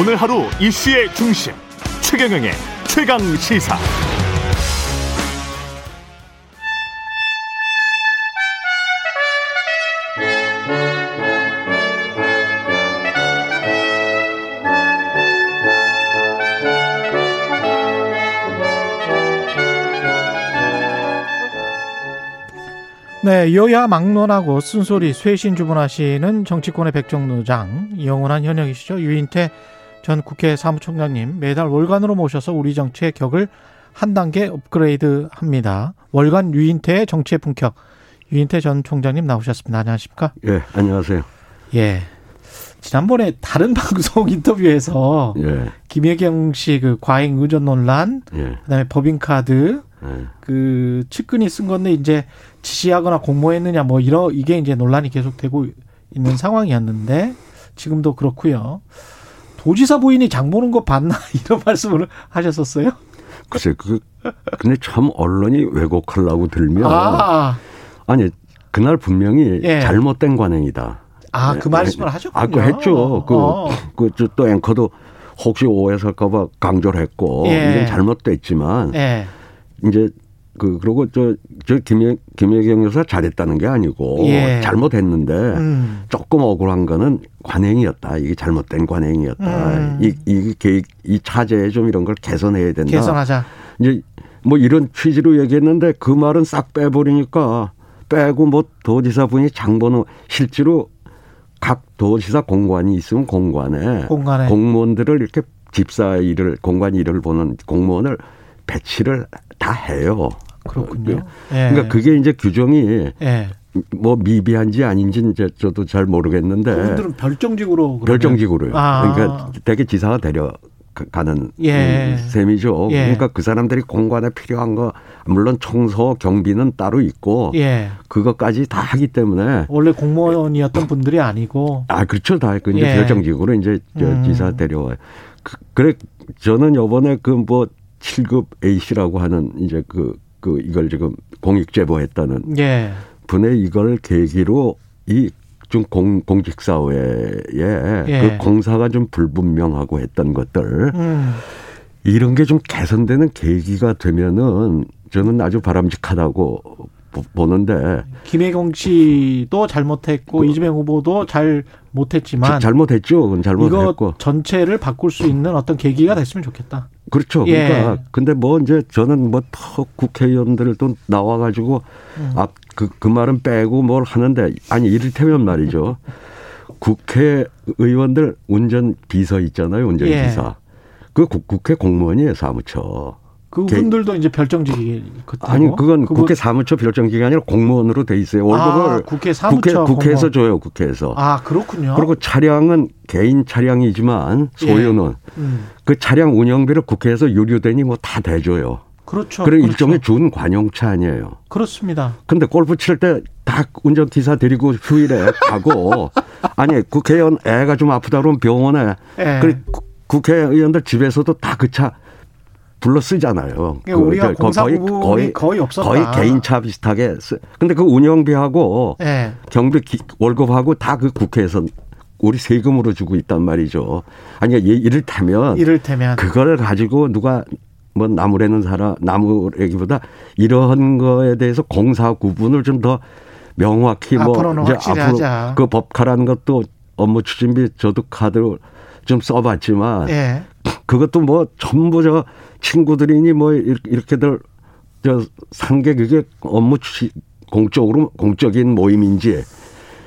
오늘 하루 이슈의 중심 최경영의 최강 시사. 네, 여야 막론하고 쓴소리 쇄신 주문하시는 정치권의 백정노장 영원한 현역이시죠. 유인태 전 국회 사무총장님 매달 월간으로 모셔서 우리 정치의 격을 한 단계 업그레이드 합니다. 월간 유인태의 정치의 품격. 유인태 전 총장님 나오셨습니다. 안녕하십니까? 예, 안녕하세요. 예. 지난번에 다른 방송 인터뷰에서 예, 김혜경 씨 그 과잉 의전 논란, 예, 그다음에 법인카드, 예. 그 측근이 쓴 건데 이제 지시하거나 공모했느냐 뭐 이런 이게 이제 논란이 계속되고 있는 상황이었는데 지금도 그렇고요. 도지사 부인이 장 보는 거 봤나 이런 말씀을 하셨었어요. 글쎄, 그, 근데 참 언론이 왜곡하려고 들면. 아, 아니, 그날 분명히 예. 잘못된 관행이다. 아 그 말씀을 하셨군요. 아, 그 했죠. 그, 어. 그, 앵커도 혹시 오해살까봐 강조를 했고. 예. 이건 잘못됐지만. 예. 이제 그, 그리고 저, 저 김혜, 김혜경 여사 잘했다는 게 아니고. 예. 잘못했는데. 음. 조금 억울한 거는 관행이었다. 이게 잘못된 관행이었다. 음. 이, 이 계획, 이 차제에 좀 이런 걸 개선해야 된다. 개선하자. 이제 뭐 이런 취지로 얘기했는데 그 말은 싹 빼버리니까 빼고 뭐 도지사 분이 장번호 실제로 각 도지사 공관이 있으면 공관에 공간에 공무원들을 이렇게 집사 일을 공관 일을 보는 공무원을 배치를 다 해요. 그렇군요. 예. 그러니까 그게 이제 규정이 예. 뭐 미비한지 아닌지 이제 저도 잘 모르겠는데 그분들은 별정직으로 그러면- 별정직으로요. 아. 그러니까 되게 지사가 데려 가는 예. 셈이죠. 예. 그러니까 그 사람들이 공관에 필요한 거 물론 청소 경비는 따로 있고 예. 그것까지 다 하기 때문에 원래 공무원이었던 분들이 아니고 아 그렇죠 다그 이제 예. 별정직으로 이제 저 음. 지사 데려와요. 그, 그래 저는 요번에 그 뭐 7급 A 씨라고 하는 이제 그 그 이걸 지금 공익 제보했다는 예. 분의 이걸 계기로 이 좀 공, 공직 사회에 예. 그 공사가 좀 불분명하고 했던 것들 음. 이런 게 좀 개선되는 계기가 되면은 저는 아주 바람직하다고 보- 보는데 김혜경 씨도 잘못했고 이재명 후보도 잘 못했지만 자- 잘못했죠. 잘못했고 전체를 바꿀 수 있는 어떤 계기가 됐으면 좋겠다. 그렇죠. 예. 그러니까 근데 뭐 이제 저는 뭐더 국회의원들도 나와 가지고 음. 앞그 그 말은 빼고 뭘 하는데 아니 이를테면 말이죠. 국회의원들 운전 비서 있잖아요. 운전 예. 기사. 그 국- 국회 공무원이에요 사무처. 그분들도 이제 별정직이거든요. 아니 그건 국회 사무처 별정기가 아니라 공무원으로 돼 있어요. 월급을 아, 국회 사무처 국회, 에서. 줘요. 국회에서. 아 그렇군요. 그리고 차량은 개인 차량이지만 소유는 음. 그 차량 운영비를 국회에서 유료되니 뭐 다 대줘요. 그렇죠. 그런 그렇죠. 일종의 준 관용차 아니에요. 그렇습니다. 근데 골프 칠때다 운전 기사 데리고 휴일에 가고 아니 국회의원 애가 좀 아프다 그러면 병원에 예. 그 국- 국회의원들 집에서도 다 그 차 불러 쓰잖아요. 그러니까 우리가 저- 공사 거의 거의 거의 없었다. 거의 개인차 비슷하게 쓰. 근데 그 운영비하고 예. 경비 기- 월급하고 다 그 국회에서 우리 세금으로 주고 있단 말이죠. 아니 이- 이를테면 이를테면 그걸 가지고 누가 뭐 나무래는 사람 나무래기보다 이러한 거에 대해서 공사 구분을 좀 더 명확히 뭐 앞으로는 확실히 하자. 그 법카라는 것도 업무 추진비 저도 카드를 좀 써봤지만 예. 그것도 뭐 전부 저 친구들이니 뭐 이렇게들 저 상계 그게 업무 공적으로 공적인 모임인지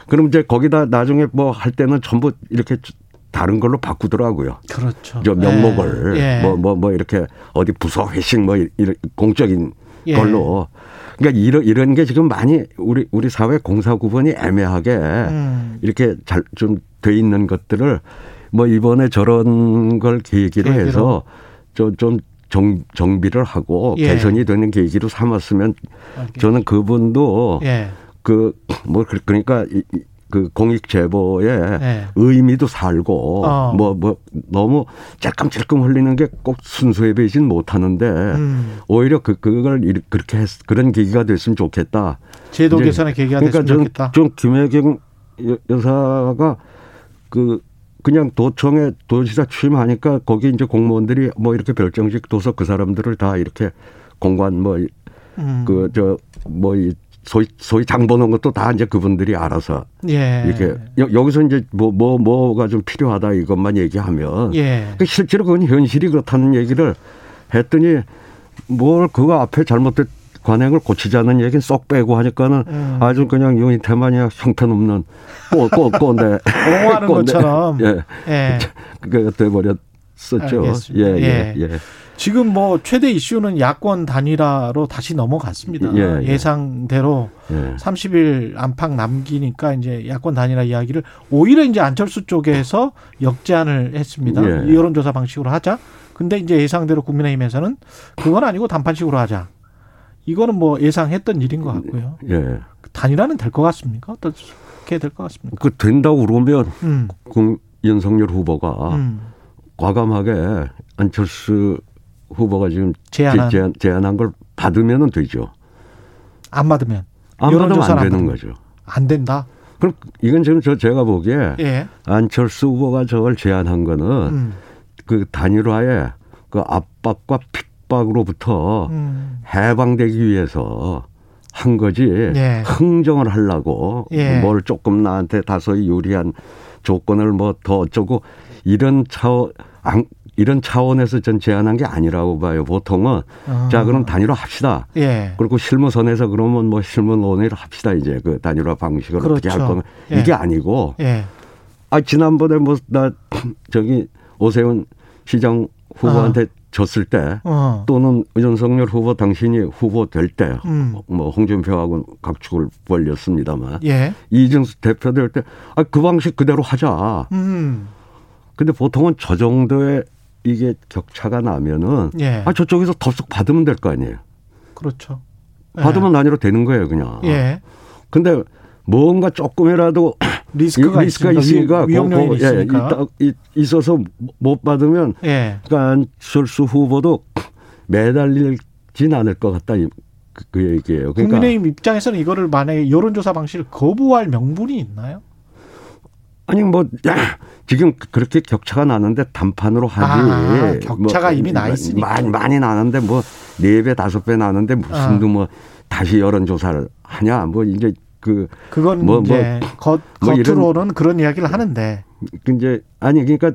그럼 이제 거기다 나중에 뭐 할 때는 전부 이렇게 다른 걸로 바꾸더라고요. 그렇죠. 저 명목을 예. 뭐뭐뭐 이렇게 어디 부서 회식 뭐 이런 공적인 예. 걸로 그러니까 이런 이런 게 지금 많이 우리 우리 사회 공사 구분이 애매하게 음. 이렇게 잘 좀 돼 있는 것들을 뭐 이번에 저런 걸 계기로 계기로. 해서 좀 좀 정, 정비를 하고 예. 개선이 되는 계기로 삼았으면 저는 그분도 예. 그뭐 그러니까 그 공익 제보에 예. 의미도 살고 어. 뭐뭐 너무 찔끔찔끔 흘리는 게 꼭 순수해 보이진 못하는데 음. 오히려 그 그걸 이- 그렇게 했, 그런 계기가 됐으면 좋겠다. 제도 개선의 계기가 그러니까 됐으면 좀, 좋겠다. 좀 김혜경 여- 여사가 그 그냥 도청에 도지사 취임하니까 거기 이제 공무원들이 뭐 이렇게 별정직 둬서 그 사람들을 다 이렇게 공관 뭐 음. 그저뭐이 소위 소위 장 보는 것도 다 이제 그분들이 알아서 예. 이렇게 여, 여기서 이제 뭐 뭐 뭐 가 좀 필요하다 이것만 얘기하면 예. 그 실제로 그건 현실이 그렇다는 얘기를 했더니 뭘 그거 앞에 잘못된 관행을 고치자는 얘기는 쏙 빼고 하니까는 음. 아주 그냥 유인태만이야 형편없는 꼬꼬 꼰대 옹호하는. 것처럼. 예 예. 그게 돼버렸었죠 알겠습니다. 예예 예, 예. 지금 뭐 최대 이슈는 야권 단일화로 다시 넘어갔습니다. 예, 예. 예상대로 예. 30일 안팎 남기니까 이제 야권 단일화 이야기를 오히려 이제 안철수 쪽에서 역제안을 했습니다. 예. 여론조사 방식으로 하자. 근데 이제 예상대로 국민의힘에서는 그건 아니고 단판식으로 하자. 이거는 뭐 예상했던 일인 것 같고요. 예. 단일화는 될 것 같습니까? 어떻게 될 것 같습니까? 그 된다고 그러면 음, 그 윤석열 후보가 음. 과감하게 안철수 후보가 지금 제안한 제안, 제안한 걸 받으면 되죠. 안 받으면 안 받으면 안안 되는 받으면. 거죠. 안 된다. 그럼 이건 지금 저 제가 보기에 예. 안철수 후보가 저걸 제안한 거는 음, 그 단일화의 그 압박과 핍박으로부터 음. 해방되기 위해서 한 거지 예. 흥정을 하려고 예. 뭘 조금 나한테 다소히 유리한 조건을 뭐 더 어쩌고 이런 차원 안- 이런 차원에서 전 제안한 게 아니라고 봐요. 보통은 어. 자 그럼 단일화 합시다. 예. 그리고 실무선에서 그러면 뭐 실무 논의를 합시다 이제 그 단일화 방식을 어떻게 할 그렇죠. 거면 예. 이게 아니고 예. 아 지난번에 뭐 나 저기 오세훈 시장 후보한테 졌을 때 어. 또는 윤석열 후보 당신이 후보 될때 음. 뭐 홍준표하고는 각축을 벌렸습니다만 예. 이준수 대표 될 때 아 그 방식 그대로 하자. 음. 근데 보통은 저 정도의 이게 격차가 나면은 예. 아 저쪽에서 덥석 받으면 될 거 아니에요. 그렇죠. 예. 받으면 단위로 되는 거예요, 그냥. 예. 근데 뭔가 조금이라도 리스크가, 이- 리스크가 있으니까, 있으니까 위- 위험 요인이 그거, 예, 있어서 못 받으면 예. 그러니까 안철수 후보도 매달리진 않을 것 같다 이- 그, 그 얘기예요. 그러니까 국민의힘 입장에서는 이거를 만약에 여론조사 방식을 거부할 명분이 있나요? 아니 뭐 야, 지금 그렇게 격차가 나는데 단판으로 하지. 아, 격차가 이미 나 있으니까. 많이 많이 나는데 뭐 네 배 다섯 배 나는데 무슨 아. 뭐 다시 여론조사를 하냐. 뭐 이제 그 그건 뭐, 이제 겉, 뭐 이런- 겉으로는 그런 이야기를 하는데 그 이제 아니 그러니까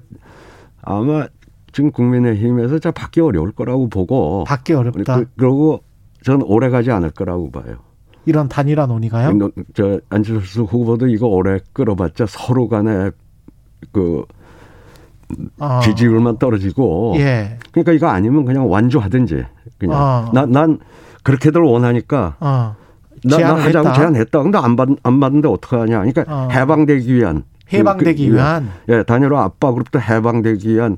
아마 지금 국민의힘에서 자 받기 어려울 거라고 보고 받기 어렵다. 그, 그러고 전 오래 가지 않을 거라고 봐요. 이런 단일화 논의가요? 너- 저 안철수 후보도 이거 오래 끌어봤자 서로 간에 그 어. 지지율만 떨어지고 예. 그러니까 이거 아니면 그냥 완주하든지 그냥 어. 난, 난 그렇게들 원하니까 어. 나, 나 제안을 하자고 했다. 제안했다. 근데 안 받, 안 받는데 어떡하냐. 그러니까 어. 해방되기 위한 해방되기 그- 그- 위한 예, 단일화 압박으로부터 해방되기 위한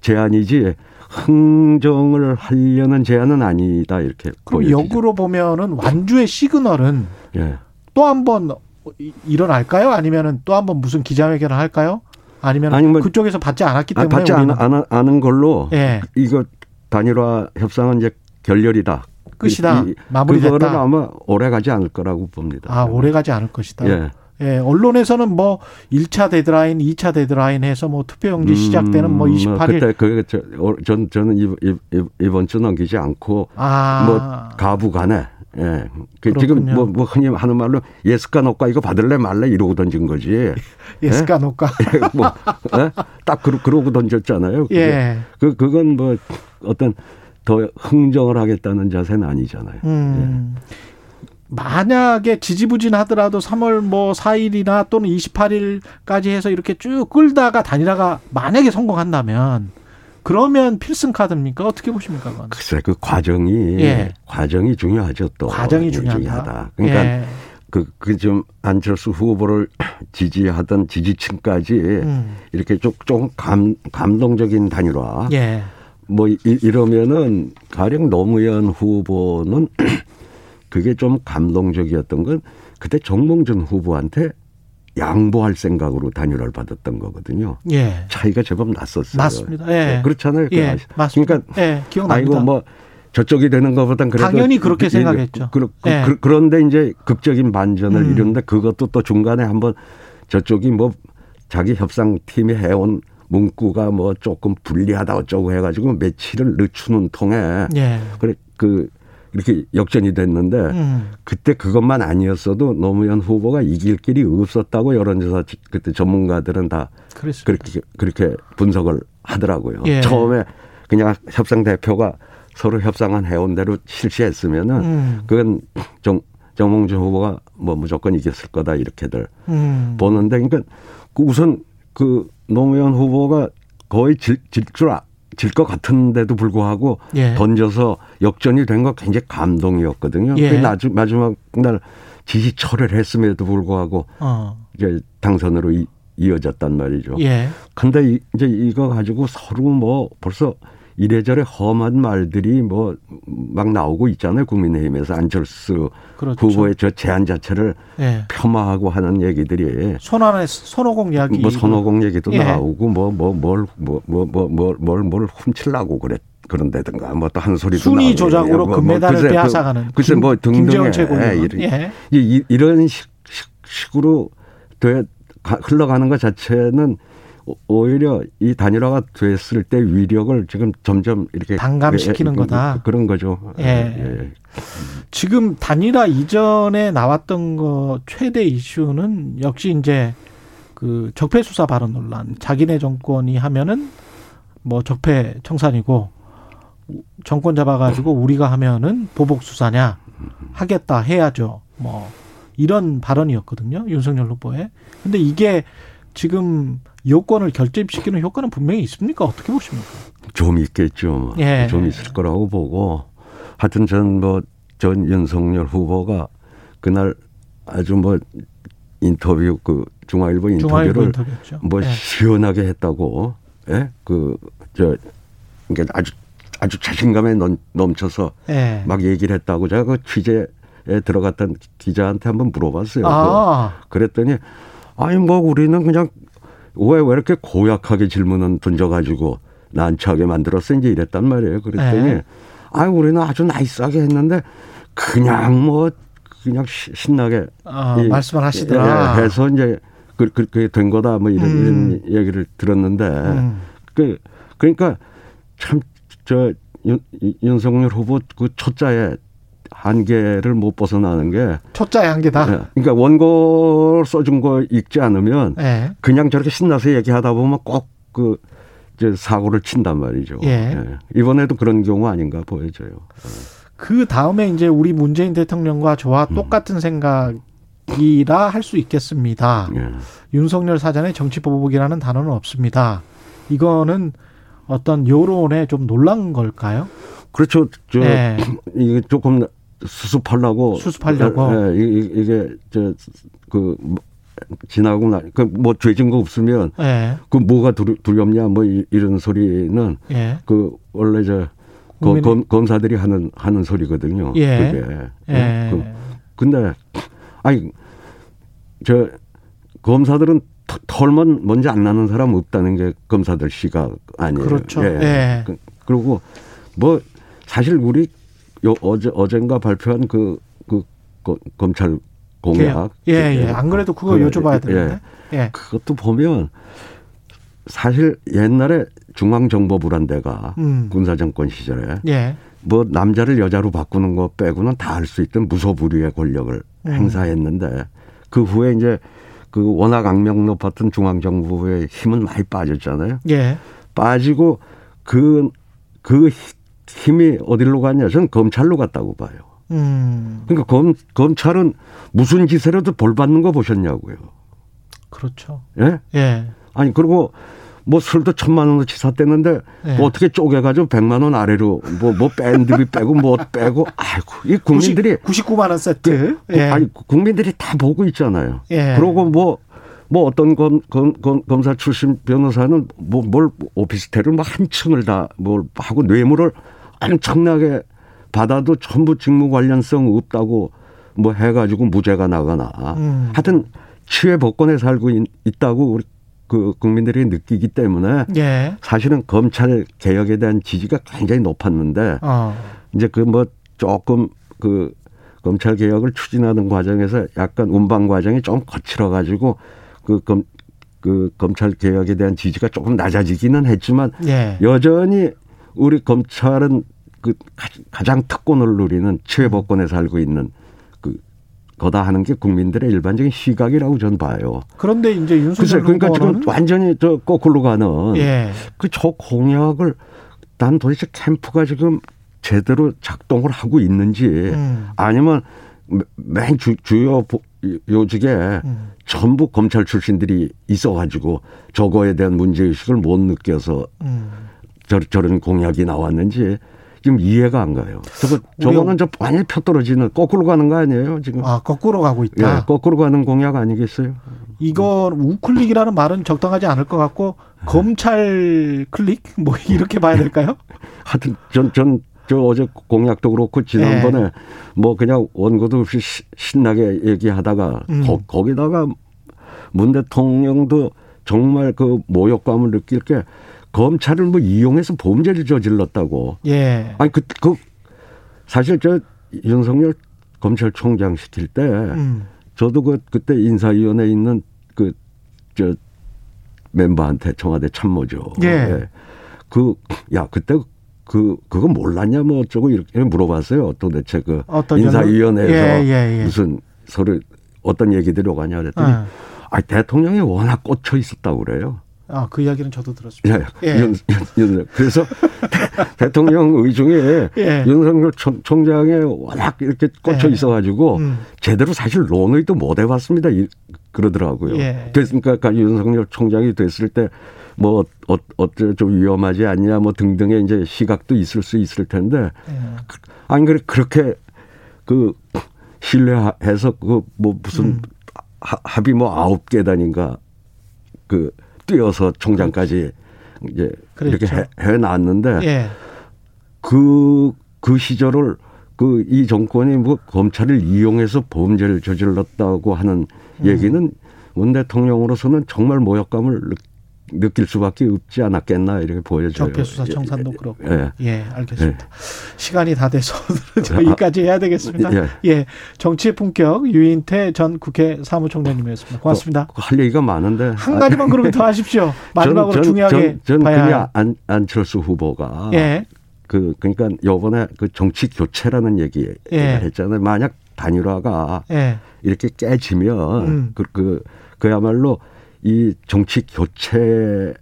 제안이지 흥정을 하려는 제안은 아니다 이렇게 그럼 보여지죠. 역으로 보면은 완주의 시그널은 예. 또한 번 일어날까요? 아니면은 또 한 번 무슨 기자회견을 할까요? 아니면 아니, 뭐- 그쪽에서 받지 않았기 아, 때문에 받지 우리는 않, 않, 않은 걸로 예. 이거 단일화 협상은 이제 결렬이다. 끝이다. 이- 마무리됐다. 그거는 아마 오래 가지 않을 거라고 봅니다. 아, 오래 가지 않을 것이다. 예. 예, 언론에서는 뭐 1차 데드라인, 2차 데드라인 해서 뭐 투표용지 시작되는 뭐 28일 그때 그 저, 어, 전 저는 이- 이- 이- 이번 주 넘기지 않고 아. 뭐 가부간에 예. 그. 지금 뭐, 뭐 흔히 하는 말로 yes까 no까 이거 받을래 말래 이러고 던진 거지. yes까 no까. 뭐, 예? 딱 그러, 그러고 던졌잖아요. 그게. 예. 그, 그건 뭐 어떤 더 흥정을 하겠다는 자세는 아니잖아요. 음. 만약에 지지부진하더라도 3월 뭐 4일이나 또는 28일까지 해서 이렇게 쭉 끌다가 단일화가 만약에 성공한다면 그러면 필승 카드입니까? 어떻게 보십니까? 그건? 글쎄 그 과정이 예. 과정이 중요하죠 또 과정이 예, 중요하다. 그러니까 예. 그그 좀 안철수 후보를 지지하던 지지층까지 음. 이렇게 좀좀 감 감동적인 단일화 예. 뭐 이, 이러면은 가령 노무현 후보는 그게 좀 감동적이었던 건 그때 정몽준 후보한테 양보할 생각으로 단일화를 받았던 거거든요. 예. 차이가 제법 났었어요. 맞습니다. 예. 그렇잖아요. 그 예. 맞습니다. 그러니까 예. 기억납니다. 아이고 뭐 저쪽이 되는 것보단 그래도 당연히 그렇게 이- 생각했죠. 그, 그, 예. 그, 그 런데 이제 극적인 반전을 음. 이루는데 그것도 또 중간에 한번 저쪽이 뭐 자기 협상팀이 해온 문구가 뭐 조금 불리하다 어쩌고 해가지고 며칠을 늦추는 통에 예. 그래 그 이렇게 역전이 됐는데 음. 그때 그것만 아니었어도 노무현 후보가 이길 길이 없었다고 여론조사 그때 전문가들은 다 그랬습니다. 그렇게 그렇게 분석을 하더라고요. 예. 처음에 그냥 협상 대표가 서로 협상한 해온 대로 실시했으면은 음. 그건 정 정몽준 후보가 뭐 무조건 이겼을 거다 이렇게들 음. 보는데 그러니까 그 우선 그 노무현 후보가 거의 질질것 같은데도 불구하고 예. 던져서 역전이 된 거 굉장히 감동이었거든요. 예. 그 나주, 마지막 날 지지 철회를 했음에도 불구하고 어. 이제 당선으로 이, 이어졌단 말이죠. 예. 근데 이, 이제 이거 가지고 서로 뭐 벌써 이래저래 험한 말들이 뭐 막 나오고 있잖아요. 국민의힘에서 안철수 그렇죠. 후보의 저 제안 자체를 예. 폄하하고 하는 얘기들이 손안에 손오공 이야기. 뭐 선호공 얘기도 예. 나오고 뭐 뭐 뭘 뭐 뭐 뭐 뭘뭘 뭘 훔치려고 그랬 그런다든가 뭐 또 한 소리도 순위 조작으로 뭐, 금메달을 글쎄, 그- 빼앗아가는 글쎄 김- 뭐 등등의. 예, 이런, 예. 이, 이, 런 식, 식, 식으로 돼 가- 흘러가는 것 자체는 오- 오히려 이 단일화가 됐을 때 위력을 지금 점점 이렇게 반감시키는 예, 예, 거다. 그런 거죠. 예. 지금 단일화 이전에 나왔던 거 최대 이슈는 역시 이제 그 적폐 수사 발언 논란. 자기네 정권이 하면은 뭐 적폐 청산이고 정권 잡아가지고 우리가 하면은 보복 수사냐 하겠다 해야죠. 뭐 이런 발언이었거든요. 윤석열 후보의. 근데 이게 지금 여권을 결집시키는 효과는 분명히 있습니까? 어떻게 보십니까? 좀 있겠죠. 예. 좀 있을 거라고 보고 하여튼 전 뭐 전 윤석열 후보가 그날 아주 뭐 인터뷰 그 중앙일보 인터뷰를 인터뷰였죠. 뭐 예. 시원하게 했다고 예? 그저 그러니까 아주 아주 자신감에 넘, 넘쳐서 예. 막 얘기를 했다고 제가 그 취재에 들어갔던 기자한테 한번 물어봤어요. 아, 그랬더니 아니 뭐 우리는 그냥 왜 왜 이렇게 고약하게 질문은 던져가지고 난처하게 만들었어 이제 이랬단 말이에요. 그랬더니 네. 아 우리는 아주 나이스하게 했는데 그냥 뭐 그냥 시- 신나게 아, 이- 말씀을 하시더라. 예, 해서 이제 그, 그렇게 된 거다 뭐 이런, 음. 이런 얘기를 들었는데 음. 그 그러니까 참 저 윤석열 후보 그 초짜의 한계를 못 벗어나는 게 초짜의 한계다. 예, 그러니까 원고 써준 거 읽지 않으면 예. 그냥 저렇게 신나서 얘기하다 보면 꼭그 사고를 친단 말이죠. 예. 이번에도 그런 경우 아닌가 보여져요. 그 다음에 이제 우리 문재인 대통령과 저와 음. 똑같은 생각이라 할 수 있겠습니다. 예. 윤석열 사전에 정치 보복이라는 단어는 없습니다. 이거는 어떤 여론에 좀 놀란 걸까요? 그렇죠. 저 네. 이게 조금 수습하려고 수습하려고. 예, 이- 이게 저그 지나고 나그뭐 죄진 거 없으면 예. 그 뭐가 두려, 두렵냐 뭐 이- 이런 소리는 예. 그 원래 저 거- 검, 검사들이 하는 하는 소리거든요. 예. 그게. 예. 그, 근데 아니 저 검사들은 터- 털만 먼저 안 나는 사람 없다는 게 검사들 시각 아니에요. 그렇죠. 예. 그, 그리고 뭐 사실 우리 요 어제 어젠가 발표한 그, 그 거- 검찰 공약. 예, 예. 안 그래도 그거 그- 여쭤봐야 예. 되는데. 예. 그것도 보면 사실 옛날에 중앙정보부란 데가 음. 군사정권 시절에 예. 뭐 남자를 여자로 바꾸는 거 빼고는 다 할 수 있던 무소불위의 권력을 음. 행사했는데 그 후에 이제 그 워낙 악명 높았던 중앙정부의 힘은 많이 빠졌잖아요. 예. 빠지고 그, 그 히- 힘이 어디로 갔냐? 저는 검찰로 갔다고 봐요. 음. 그러니까 검, 검찰은 무슨 짓이라도 벌 받는 거 보셨냐고요. 그렇죠. 예? 예. 아니, 그리고 뭐 술도 천만 원어치 샀대는데 예. 뭐 어떻게 쪼개가지고 백만 원 아래로 뭐, 뭐 밴드비 빼고 뭐 빼고 아이고, 이 국민들이 99만 원 세트. 그, 예. 아니 국민들이 다 보고 있잖아요. 예. 그러고 뭐. 뭐 어떤 검, 검, 검, 검사 출신 변호사는 뭐 뭘 오피스텔을 뭐 한 층을 다 뭘 하고 뇌물을 엄청나게 받아도 전부 직무 관련성 없다고 뭐 해가지고 무죄가 나거나 음. 하여튼 치외 복권에 살고 있, 있다고 우리 그 국민들이 느끼기 때문에 예. 사실은 검찰 개혁에 대한 지지가 굉장히 높았는데 어. 이제 그 뭐 조금 그 검찰 개혁을 추진하는 과정에서 약간 운반 과정이 좀 거칠어 가지고 그 검, 그 검찰 개혁에 대한 지지가 조금 낮아지기는 했지만 예. 여전히 우리 검찰은 그 가장 특권을 누리는 최고권에 살고 있는 그 거다 하는 게 국민들의 일반적인 시각이라고 저는 봐요. 그런데 이제 글쎄, 윤석열 그러니까 후보는 지금 완전히 저 거꾸로 가는 예. 그저 공약을 난 도대체 캠프가 지금 제대로 작동을 하고 있는지 음. 아니면 맨 주, 주요 보- 요직에 음. 전부 검찰 출신들이 있어가지고 저거에 대한 문제의식을 못 느껴서 음. 저, 저런 공약이 나왔는지 지금 이해가 안 가요. 저거, 저거는 저 완전히 펴떨어지는 거꾸로 가는 거 아니에요, 지금? 아 거꾸로 가고 예, 있다. 거꾸로 가는 공약 아니겠어요? 이거 우클릭이라는 말은 적당하지 않을 것 같고 검찰 클릭 뭐 이렇게 봐야 될까요? 하여튼 전, 전, 저 어제 공약도 그렇고 지난번에 네. 뭐 그냥 원고도 없이 시- 신나게 얘기하다가 음. 거, 거기다가 문 대통령도 정말 그 모욕감을 느낄 게 검찰을 뭐 이용해서 범죄를 저질렀다고. 예. 아니, 그, 그, 사실 저 윤석열 검찰총장 시킬 때 음. 저도 그, 그때 인사위원회에 있는 그, 저, 멤버한테 청와대 참모죠. 예. 그, 야, 그때 그, 그거 몰랐냐 뭐 어쩌고 이렇게 물어봤어요. 도대체 그 인사위원회에서 예, 예, 예. 무슨 서로 어떤 얘기들이 오가냐 그랬더니 예. 아, 대통령이 워낙 꽂혀 있었다고 그래요. 아, 그 이야기는 저도 들었습니다. 예. 예. 윤, 윤, 윤. 그래서 대통령 의 중에 예. 윤석열 총- 총장에 워낙 이렇게 꽂혀 예. 있어가지고 음. 제대로 사실 논의도 못 해봤습니다. 이- 그러더라고요. 예. 그러니까 그 윤석열 총장이 됐을 때 뭐 어, 어째 좀 위험하지 않냐 뭐 등등의 이제 시각도 있을 수 있을 텐데 예. 아니 그래 그렇게 그 신뢰해서 그 뭐 무슨 음. 하- 합의 뭐 아홉 계단인가 그 뛰어서 총장까지 이제 이렇게 그랬죠. 해, 해놨는데 예. 그, 그 시절을 그 이 정권이 뭐 검찰을 이용해서 범죄를 저질렀다고 하는 음. 얘기는 문 대통령으로서는 정말 모욕감을 느, 느낄 수밖에 없지 않았겠나 이렇게 보여져요. 적폐수사 청산도 그렇고. 예. 예, 알겠습니다. 시간이 다 돼서 여기까지 해야 되겠습니다. 예. 예. 정치의 품격 유인태 전 국회 사무총장님이었습니다. 고맙습니다. 그- 할 얘기가 많은데 한 가지만 그러면 더 하십시오. 마지막으로 전, 중요하게 전, 전 봐야. 안, 안철수 후보가 예. 그 그러니까 요번에 그 정치 교체라는 얘기 예. 했잖아요. 만약 단일화가 예. 이렇게 깨지면 음. 그, 그 그야말로 이 정치 교체를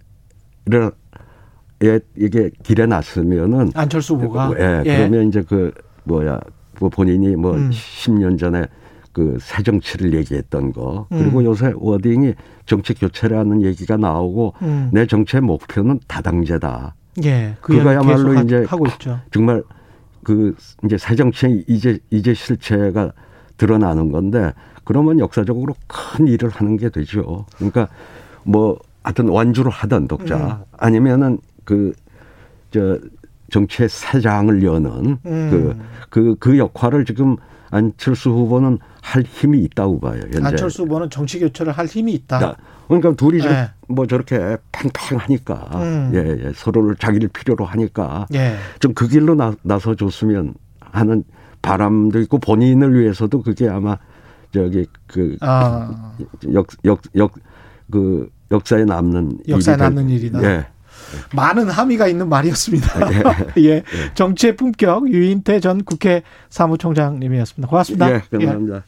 예, 이게 길에 났으면은 안철수 후보가 예, 그러면 이제 그 뭐야 뭐 본인이 뭐 음. 10년 전에 그 새 정치를 얘기했던 거 그리고 음. 요새 워딩이 정치 교체라는 얘기가 나오고 음. 내 정치의 목표는 다당제다. 예. 그 그거야말로 이제 하고 있죠. 정말 그 이제 새 정치의 이제 이제 실체가 드러나는 건데 그러면 역사적으로 큰 일을 하는 게 되죠. 그러니까 뭐 하여튼 완주를 하던 독자 음. 아니면은 그 저 정치의 새 장을 여는 음. 그그 그 역할을 지금 안철수 후보는 할 힘이 있다고 봐요. 현재. 안철수 후보는 정치 교체를 할 힘이 있다. 그러니까, 둘이 좀 예. 뭐 저렇게 팽팽하니까 음. 예, 예, 서로를 자기를 필요로 하니까 예. 좀그 길로 나, 나서 줬으면 하는 바람도 있고 본인을 위해서도 그게 아마 저기 그 아. 역 역 역 그 역사에 남는 역사에 일이 될- 남는 일이다. 예. 많은 함의가 있는 말이었습니다. 예. 정치의 품격 유인태 전 국회 사무총장님이었습니다. 고맙습니다. 예, 감사합니다.